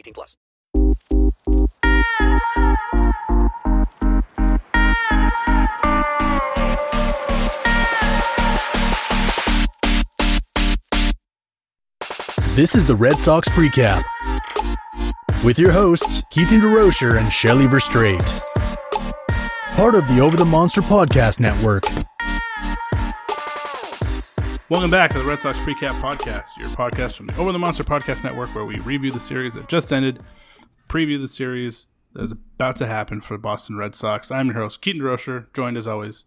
18 plus. This is the Red Sox Precap with your hosts, Keaton DeRocher and Shelly Verstrate. Part of the Over the Monster Podcast Network. Welcome back to the Red Sox Precap Podcast, your podcast from the Over the Monster Podcast Network, where we review the series that just ended, preview the series that is about to happen for the Boston Red Sox. I'm your host, Keaton DeRocher, joined as always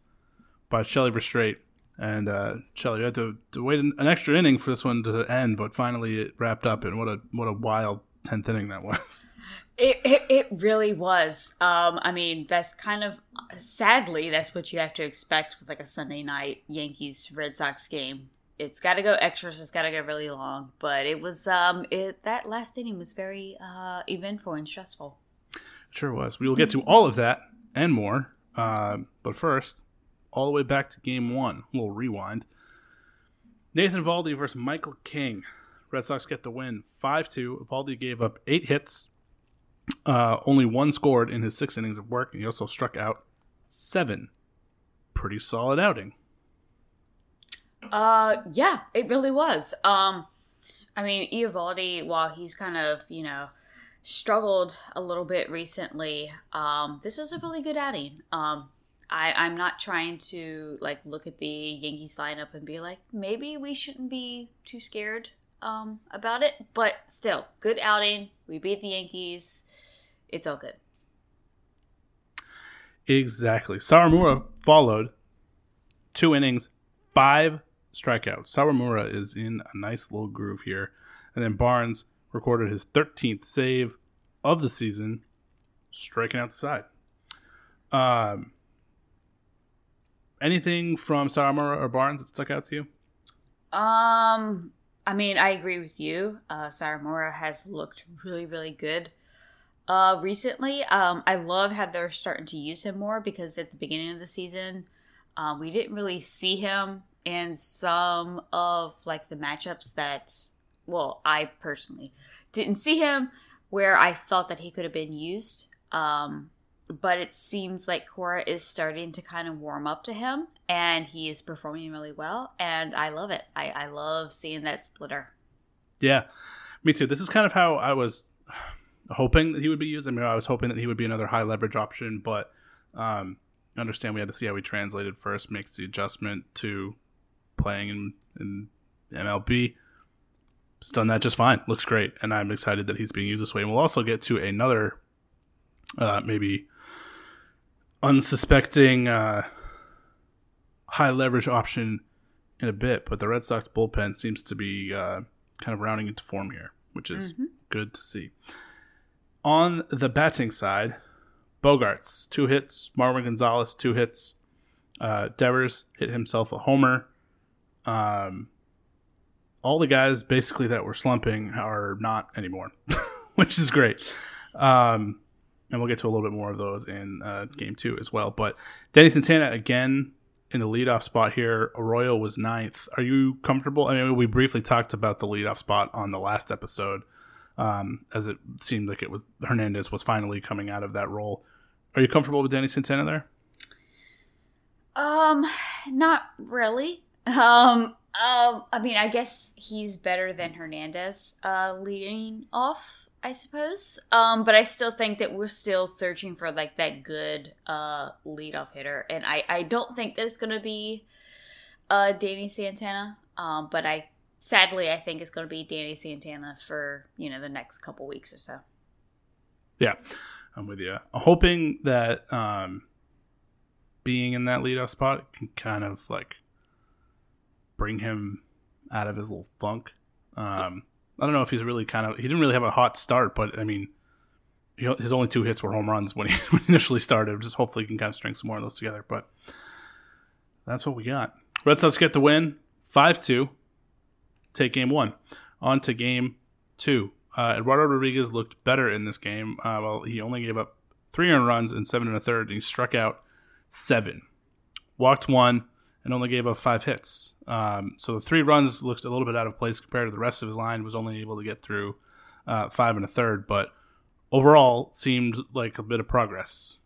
by Shelly Verstrate. And uh, Shelly, you had to, to wait an, an extra inning for this one to end, but finally it wrapped up, and what a what a wild tenth inning that was. It, it it really was. Um, I mean, that's kind of sadly that's what you have to expect with like a Sunday night Yankees Red Sox game. It's got to go extras. It's got to go really long. But it was um it that last inning was very uh eventful and stressful. Sure was. We will get to all of that and more. Uh, but first, all the way back to game one. We'll rewind. Nathan Eovaldi versus Michael King. Red Sox get the win 5 2. Eovaldi gave up eight hits, uh, only one scored in his six innings of work, and he also struck out seven. Pretty solid outing. Uh, yeah, it really was. Um, I mean, Eovaldi, while he's kind of you know struggled a little bit recently, um, this was a really good outing. Um, I I'm not trying to like look at the Yankees lineup and be like maybe we shouldn't be too scared um about it, but still, good outing. We beat the Yankees. It's all good. Exactly. Sawamura followed two innings, five strikeouts. Sawamura is in a nice little groove here. And then Barnes recorded his 13th save of the season, striking out the side. Um, anything from Sawamura or Barnes that stuck out to you? Um, I mean, I agree with you. Uh, Sawamura has looked really, really good. Uh, recently, um, I love how they're starting to use him more because at the beginning of the season, um, we didn't really see him in some of like the matchups that, well, I personally didn't see him where I felt that he could have been used. Um, but it seems like Cora is starting to kind of warm up to him and he is performing really well and I love it. I, I love seeing that splitter. Yeah, me too. This is kind of how I was hoping that he would be used. I mean, I was hoping that he would be another high leverage option, but um, understand we had to see how he translated first, makes the adjustment to playing in, in MLB. He's done that just fine. Looks great, and I'm excited that he's being used this way. And we'll also get to another, uh, maybe unsuspecting uh, high leverage option in a bit. But the Red Sox bullpen seems to be uh, kind of rounding into form here, which is mm-hmm. good to see. On the batting side, Bogaerts, two hits, Marwin Gonzalez two hits, uh, Devers hit himself a homer. Um, all the guys basically that were slumping are not anymore, which is great. Um, and we'll get to a little bit more of those in uh, game two as well. But Danny Santana again in the leadoff spot here. Arroyo was ninth. Are you comfortable? I mean, we briefly talked about the leadoff spot on the last episode, um, as it seemed like it was Hernandez was finally coming out of that role. Are you comfortable with Danny Santana there? Um, not really. Um, um, I mean, I guess he's better than Hernandez, uh, leading off, I suppose. Um, but I still think that we're still searching for like that good uh leadoff hitter, and I I don't think that it's gonna be uh Danny Santana. Um, but I sadly I think it's gonna be Danny Santana for you know the next couple weeks or so. Yeah, I'm with you. I'm hoping that um being in that leadoff spot can kind of like bring him out of his little funk. Um, I don't know if he's really kind of he didn't really have a hot start, but I mean, you know, his only two hits were home runs when he, initially started. Just hopefully he can kind of string some more of those together. But that's what we got. Red Sox get the win, five two. Take game one. On to game two. Uh, Eduardo Rodriguez looked better in this game. Uh, well, he only gave up three earned runs and seven and a third, and he struck out seven. Walked one, and only gave up five hits. Um, so the three runs looks a little bit out of place compared to the rest of his line. Was only able to get through uh, five and a third, but overall seemed like a bit of progress.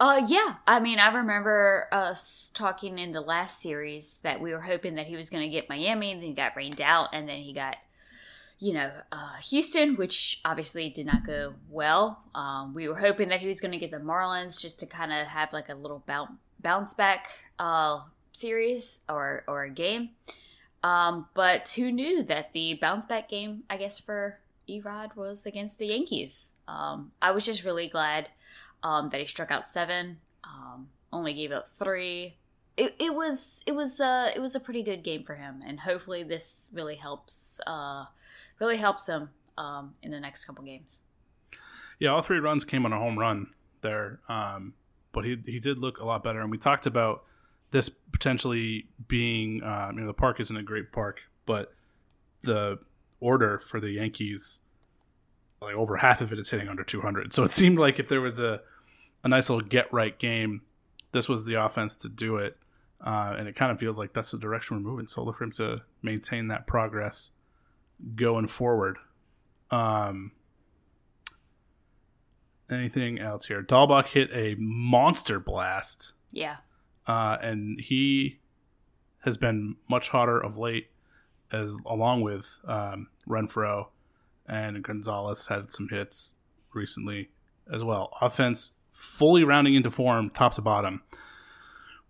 Uh, yeah. I mean, I remember us talking in the last series that we were hoping that he was going to get Miami, and then he got rained out, and then he got, you know, uh, Houston, which obviously did not go well. Um, we were hoping that he was going to get the Marlins just to kind of have like a little bounce bounce back uh, series or or a game. Um, but who knew that the bounce back game, I guess, for Erod was against the Yankees. Um, I was just really glad um, that he struck out seven, um, only gave up three. It, it was it was uh, it was a pretty good game for him, and hopefully this really helps uh, really helps him um, in the next couple games. Yeah, all three runs came on a home run there. Um, but he he did look a lot better. And we talked about this potentially being, um, you know, the park isn't a great park, but the order for the Yankees, like over half of it is hitting under 200. So it seemed like if there was a a nice little get right game, this was the offense to do it. Uh, and it kind of feels like that's the direction we're moving. So look for him to maintain that progress going forward. Um, anything else here? Dalbec hit a monster blast. Yeah. Uh, and he has been much hotter of late, as along with um, Renfroe and Gonzalez had some hits recently as well. Offense fully rounding into form, top to bottom,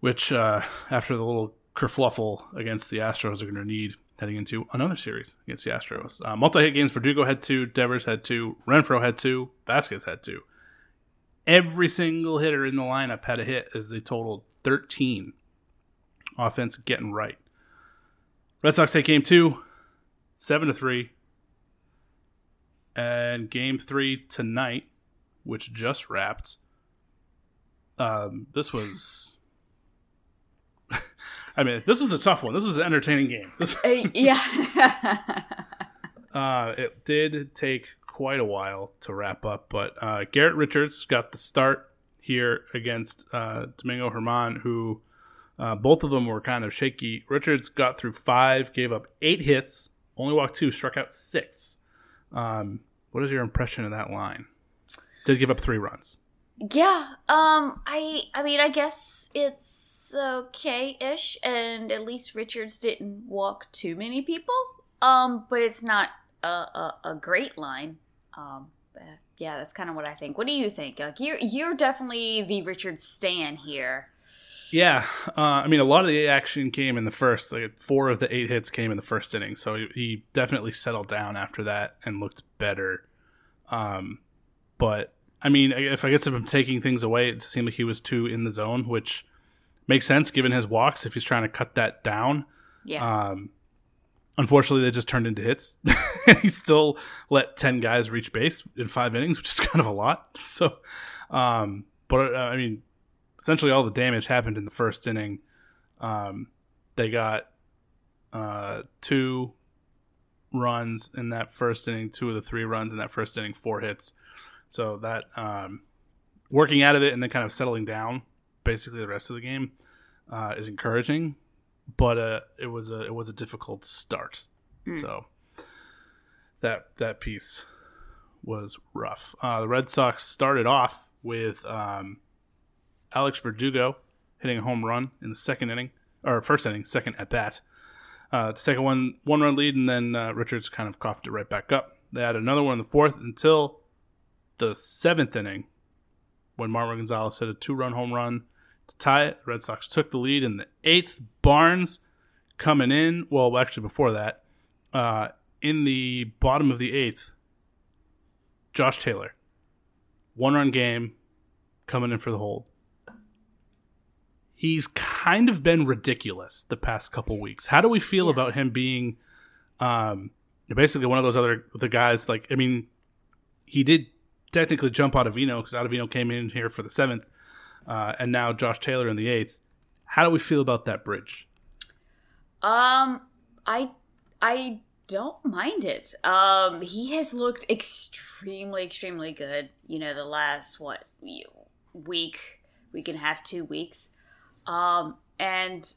which uh, after the little kerfluffle against the Astros are going to need heading into another series against the Astros. Uh, multi-hit games for Dugo had two, Devers had two, Renfroe had two, Vázquez had two. Every single hitter in the lineup had a hit as they totaled 13. Offense getting right. Red Sox take game two, seven to three. And game three tonight, which just wrapped. Um, this was I mean, this was a tough one. This was an entertaining game. This, uh, yeah. uh, it did take quite a while to wrap up, but uh, Garrett Richards got the start here against uh, Domingo Germán, who uh, both of them were kind of shaky. Richards got through five, gave up eight hits, only walked two, struck out six. Um, what is your impression of that line? Did give up three runs. Yeah. Um. I. I mean, I guess it's okay-ish, and at least Richards didn't walk too many people. Um, but it's not a a, a great line. Um, yeah, that's kind of what I think. What do you think? Like you're you're definitely the Richard stan here. Yeah, uh, I mean, a lot of the action came in the first. Like four of the eight hits came in the first inning, so he, he definitely settled down after that and looked better. Um, but I mean, if I guess if I'm taking things away, it seemed like he was too in the zone, which makes sense given his walks. If he's trying to cut that down, Yeah. Um, unfortunately, they just turned into hits. he still let ten guys reach base in five innings, which is kind of a lot. So, um, but uh, I mean, essentially all the damage happened in the first inning. Um, they got uh, two runs in that first inning, two of the three runs in that first inning, four hits. So that um, working out of it and then kind of settling down, basically the rest of the game, uh, is encouraging. But uh, it was a it was a difficult start. Mm. So that that piece was rough. Uh, the Red Sox started off with um, Alex Verdugo hitting a home run in the second inning or first inning, second at bat, uh, to take a one one run lead, and then uh, Richards kind of coughed it right back up. They had another one in the fourth until the seventh inning, when Marwin Gonzalez hit a two run home run to tie it. The Red Sox took the lead in the eighth. Barnes coming in. Well, actually, before that, uh, in the bottom of the eighth, Josh Taylor, one run game, coming in for the hold. He's kind of been ridiculous the past couple weeks. How do we feel about him being um, basically one of those other the guys? Like, I mean, he did technically jump out of Vino because Ottavino came in here for the seventh, uh, and now Josh Taylor in the eighth. How do we feel about that bridge? Um, I I don't mind it. Um, he has looked extremely, extremely good. You know, the last what week, week and a half, two weeks. Um, and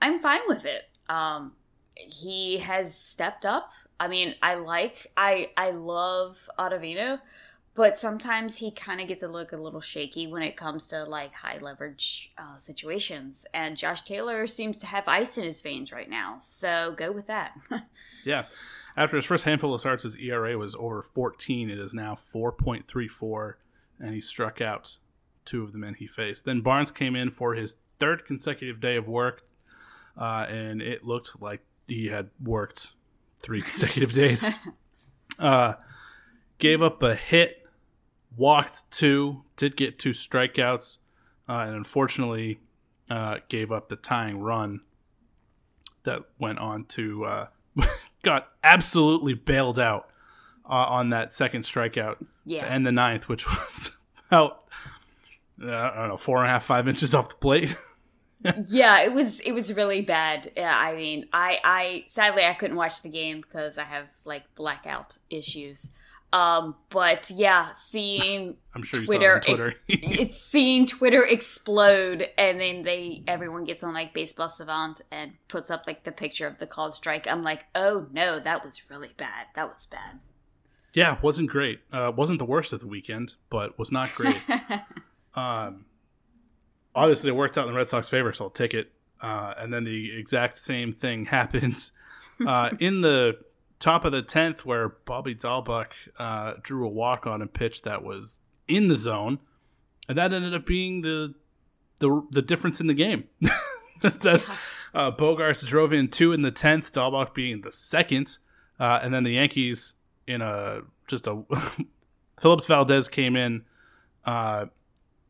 I'm fine with it. Um, he has stepped up. I mean, I like, I I love Ottavino, but sometimes he kind of gets to look a little shaky when it comes to like high leverage uh, situations. And Josh Taylor seems to have ice in his veins right now, so go with that. Yeah. After his first handful of starts, his ERA was over 14. It is now 4.34, and he struck out two of the men he faced. Then Barnes came in for his third consecutive day of work, uh, and it looked like he had worked three consecutive days. Uh, gave up a hit, walked two, did get two strikeouts, uh, and unfortunately uh, gave up the tying run that went on to uh, got absolutely bailed out uh, on that second strikeout Yeah. to end the ninth, which was about uh, I don't know four and a half five inches off the plate. yeah, it was it was really bad. Yeah, I mean, I I sadly I couldn't watch the game because I have like blackout issues. Um, but yeah, seeing I'm sure you Twitter, saw it on Twitter. it- it's seeing Twitter explode, and then they everyone gets on like Baseball Savant and puts up like the picture of the called strike. I'm like, oh no, that was really bad. That was bad. Yeah, wasn't great. Uh, wasn't the worst of the weekend, but was not great. um, obviously, it worked out in the Red Sox favor, so I'll take it. Uh, and then the exact same thing happens uh, in the top of the tenth, where Bobby Dalbec uh, drew a walk on a pitch that was in the zone, and that ended up being the the the difference in the game. Uh, Bogaerts drove in two in the tenth, Dalbec being the second, uh, and then the Yankees in a just a Phillips Valdez came in, uh,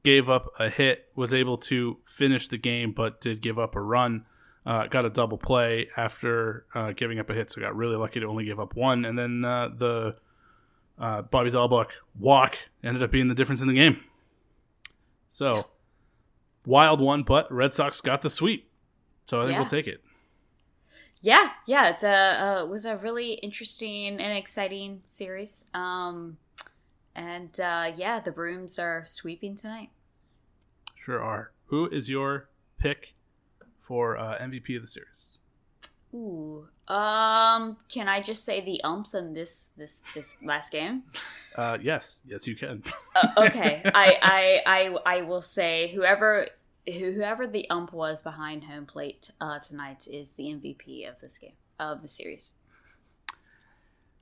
gave up a hit, was able to finish the game, but did give up a run. Uh, got a double play after uh, giving up a hit, so got really lucky to only give up one. And then uh, the uh, Bobby Dalbec walk ended up being the difference in the game. So wild one, but Red Sox got the sweep, so I think Yeah. we'll take it. Yeah, yeah, it's a uh, it was a really interesting and exciting series. Um, and uh, yeah, the brooms are sweeping tonight. Sure are. Who is your pick for uh, MVP of the series? Ooh, um, can I just say the umps in this this this last game? Uh, yes, yes, you can. Uh, okay, I, I I I will say whoever whoever the ump was behind home plate uh, tonight is the MVP of this game of the series.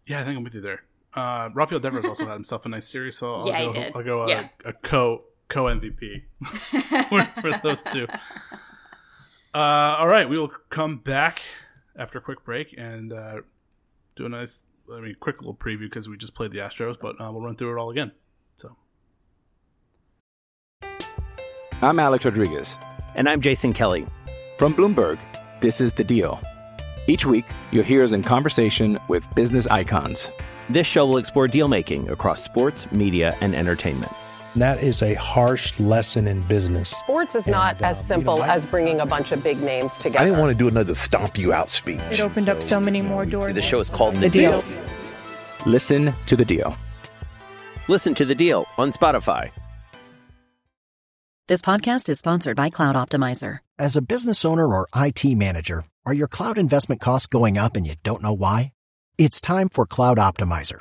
Yeah, I think I'm with you there. Uh, Rafael Devers also had himself a nice series, so I'll Yeah, go. I'll go uh, Yeah. a co co MVP for, for those two. Uh, all right, we will come back after a quick break and uh, do a nice, I mean, quick little preview because we just played the Astros, but uh, we'll run through it all again. So, I'm Alex Rodriguez. And I'm Jason Kelly. From Bloomberg, this is The Deal. Each week, you'll hear us in conversation with business icons. This show will explore deal making across sports, media, and entertainment. That is a harsh lesson in business. Sports is not And, uh, as you simple know, I- as bringing a bunch of big names together. I didn't want to do another stomp you out speech. It opened up so many more doors. The show is called The Deal. Listen to The Deal. Listen to the deal on Spotify. This podcast is sponsored by Cloud Optimizer. As a business owner or IT manager, are your cloud investment costs going up and you don't know why? It's time for Cloud Optimizer.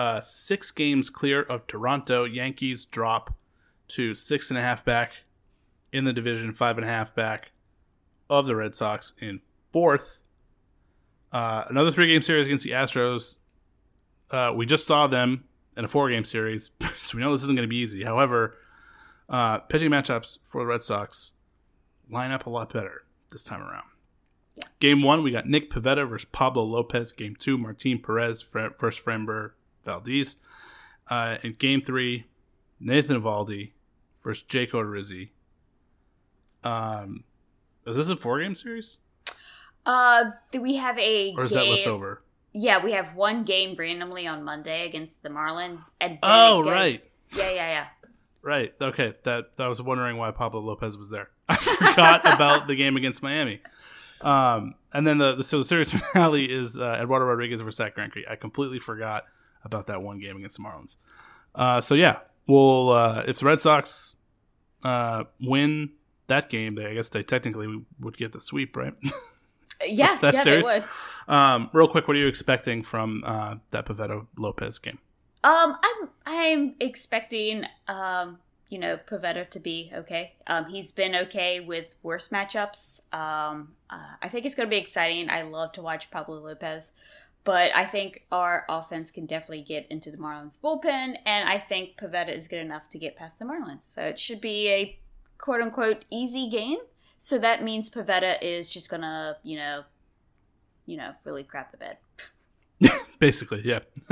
uh, six games clear of Toronto. Yankees drop to six and a half back in the division, five and a half back of the Red Sox in fourth. Uh, another three game series against the Astros. Uh, we just saw them in a four game series, so we know this isn't going to be easy. However, uh, pitching matchups for the Red Sox line up a lot better this time around. Game one, we got Nick Pivetta versus Pablo Lopez. Game two, Martin Perez versus Framber Valdez. Uh, in game three, Nathan Eovaldi versus Jake Odorizzi. Um, is this a four game series? Uh, do we have a Or is game? that left over? Yeah, we have one game randomly on Monday against the Marlins. And Oh, right. Yeah, yeah, yeah. Right. Okay. That that was wondering why Pablo Lopez was there. I forgot about the game against Miami. Um, and then the, the so the series finale is uh, Eduardo Rodriguez versus Zach Greinke. I completely forgot about that one game against the Marlins. Uh, so yeah, well, uh, if the Red Sox uh, win that game, they I guess they technically would get the sweep, right? Yeah, That yeah, series? they would. Um, real quick, what are you expecting from uh, that Pivetta Lopez game? Um, I'm I'm expecting um, you know, Pivetta to be okay. Um, he's been okay with worse matchups. Um, uh, I think it's going to be exciting. I love to watch Pablo Lopez, but I think our offense can definitely get into the Marlins bullpen, and I think Pivetta is good enough to get past the Marlins. So it should be a quote unquote easy game. So that means Pivetta is just gonna, you know, you know, really crap the bed. Basically, yeah.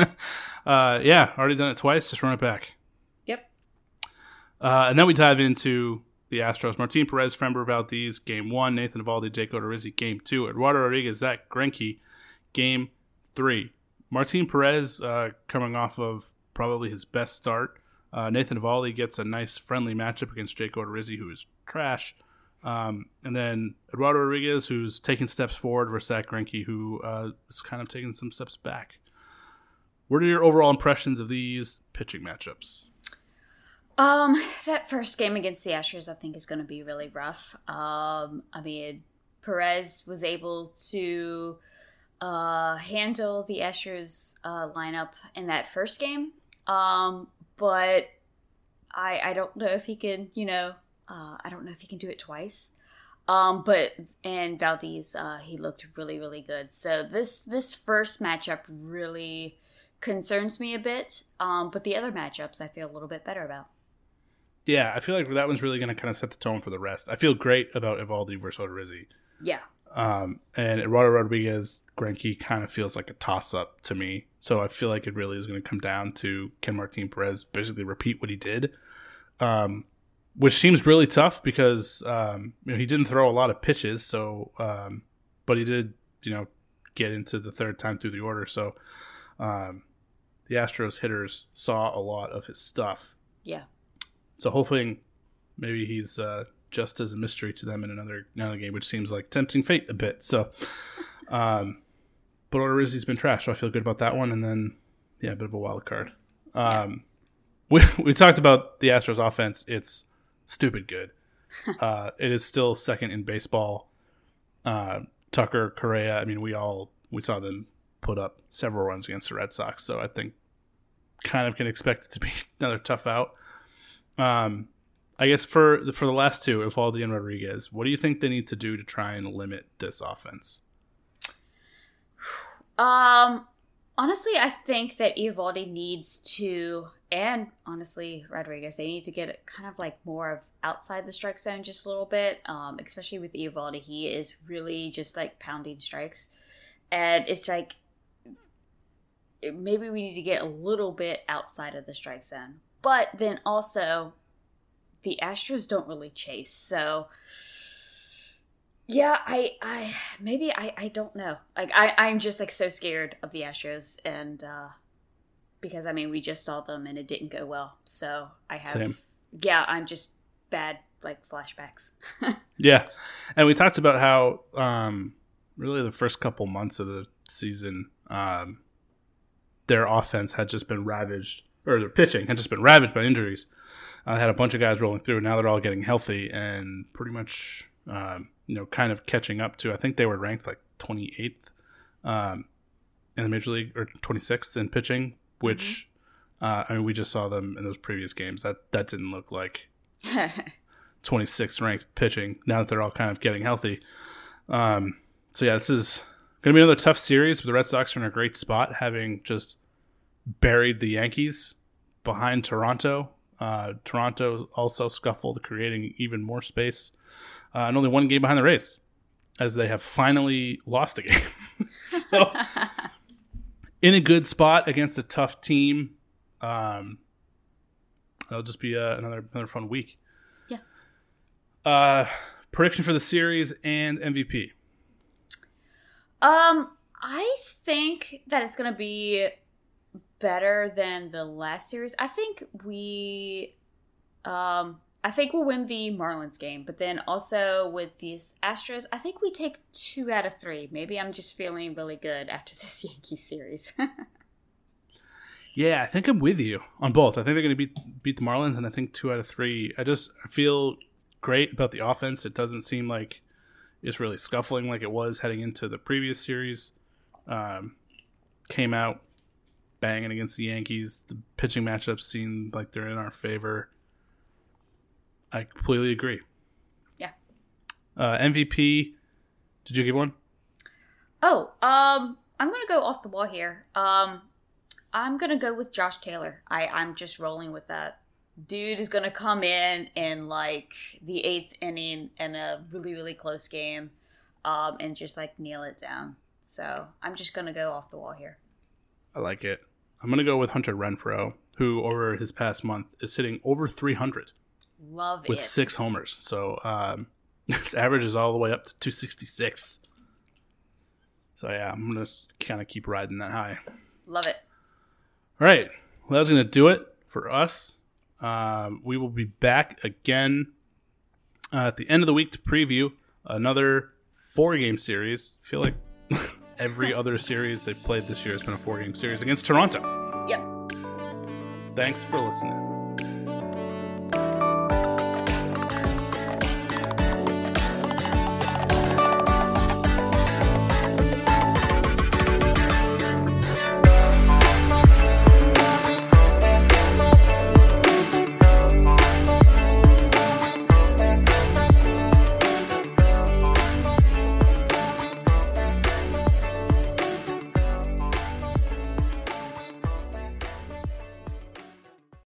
uh, yeah, already done it twice. Just run it back. Yep. Uh, and then we dive into the Astros. Martin Perez, Framber Valdez, game one. Nathan Eovaldi, Jake Odorizzi, game two. Eduardo Rodriguez, Zach Greinke, game three. Martin Perez uh, coming off of probably his best start. Uh, Nathan Eovaldi gets a nice friendly matchup against Jake Odorizzi, who is trash. Um, and then Eduardo Rodriguez, who's taking steps forward, versus Zach Greinke, who uh, is kind of taking some steps back. What are your overall impressions of these pitching matchups? Um, that first game against the Astros, I think, is going to be really rough. Um, I mean, Perez was able to uh, handle the Astros uh, lineup in that first game, um, but I I don't know if he can, you know, uh, I don't know if he can do it twice. Um, but and Valdez, uh, he looked really really good. So this this first matchup really concerns me a bit. Um, but the other matchups, I feel a little bit better about. Yeah, I feel like that one's really going to kind of set the tone for the rest. I feel great about Eovaldi versus Odorizzi. Yeah. Um, and Eduardo Rodriguez, Greinke kind of feels like a toss up to me. So I feel like it really is going to come down to can Martin Perez basically repeat what he did. Um, which seems really tough because um, you know he didn't throw a lot of pitches, so um, but he did you know get into the third time through the order, so um, the Astros hitters saw a lot of his stuff. Yeah. So hoping maybe he's uh, just as a mystery to them in another another game, which seems like tempting fate a bit. So, um, but Odorizzi's been trash, so I feel good about that one. And then, yeah, a bit of a wild card. Um, we we talked about the Astros offense. It's stupid good. uh, it is still second in baseball. Uh, Tucker Correa. I mean, we all we saw them put up several runs against the Red Sox, so I think kind of can expect it to be another tough out. Um, I guess for for the last two, Eovaldi and Rodriguez, what do you think they need to do to try and limit this offense? Um, honestly, I think that Eovaldi needs to, and honestly, Rodriguez, they need to get kind of like more of outside the strike zone just a little bit. Um, especially with Eovaldi, he is really just like pounding strikes, and it's like maybe we need to get a little bit outside of the strike zone. But then also, the Astros don't really chase, so yeah, I, I maybe I, I don't know. Like I, I'm just like so scared of the Astros, and uh because I mean we just saw them and it didn't go well, so I have Same. yeah, I'm just bad like flashbacks. Yeah, and we talked about how um, really the first couple months of the season, um, their offense had just been ravaged, or their pitching had just been ravaged by injuries. I uh, had a bunch of guys rolling through. Now they're all getting healthy and pretty much, um, you know, kind of catching up to. I think they were ranked like 28th um, in the major league or 26th in pitching, which uh, I mean we just saw them in those previous games. That that didn't look like 26th ranked pitching. Now that they're all kind of getting healthy, um, so yeah, this is going to be another tough series. But the Red Sox are in a great spot, having just buried the Yankees behind Toronto. Uh, Toronto also scuffled, creating even more space, uh, and only one game behind the Rays, as they have finally lost a game. so, in a good spot against a tough team. Um, it'll just be uh, another another fun week. Yeah. Uh, prediction for the series and MVP. Um, I think that it's gonna be better than the last series. I think we, um, I think we'll win the Marlins game, but then also with these Astros, I think we take two out of three. Maybe I'm just feeling really good after this Yankee series. Yeah, I think I'm with you on both. I think they're going to beat beat the Marlins, and I think two out of three. I just feel great about the offense. It doesn't seem like it's really scuffling like it was heading into the previous series. Um, came out banging against the Yankees. The pitching matchups seem like they're in our favor. I completely agree. Yeah. Uh, MVP. Did you give one? oh, um, I'm gonna go off the wall here. Um, I'm gonna go with Josh Taylor. I I'm just rolling with that. Dude is gonna come in in like the eighth inning in a really really close game, um, and just like nail it down. So I'm just gonna go off the wall here. I like it. I'm going to go with Hunter Renfroe, who over his past month is hitting over 300 Love it. with it. six homers. So um, his average is all the way up to 266. So yeah, I'm going to kind of keep riding that high. Love it. All right. Well, that's going to do it for us. Um, we will be back again uh, at the end of the week to preview another four game series. I feel like every other series they've played this year has been a four game series against Toronto. Yep. Thanks for listening.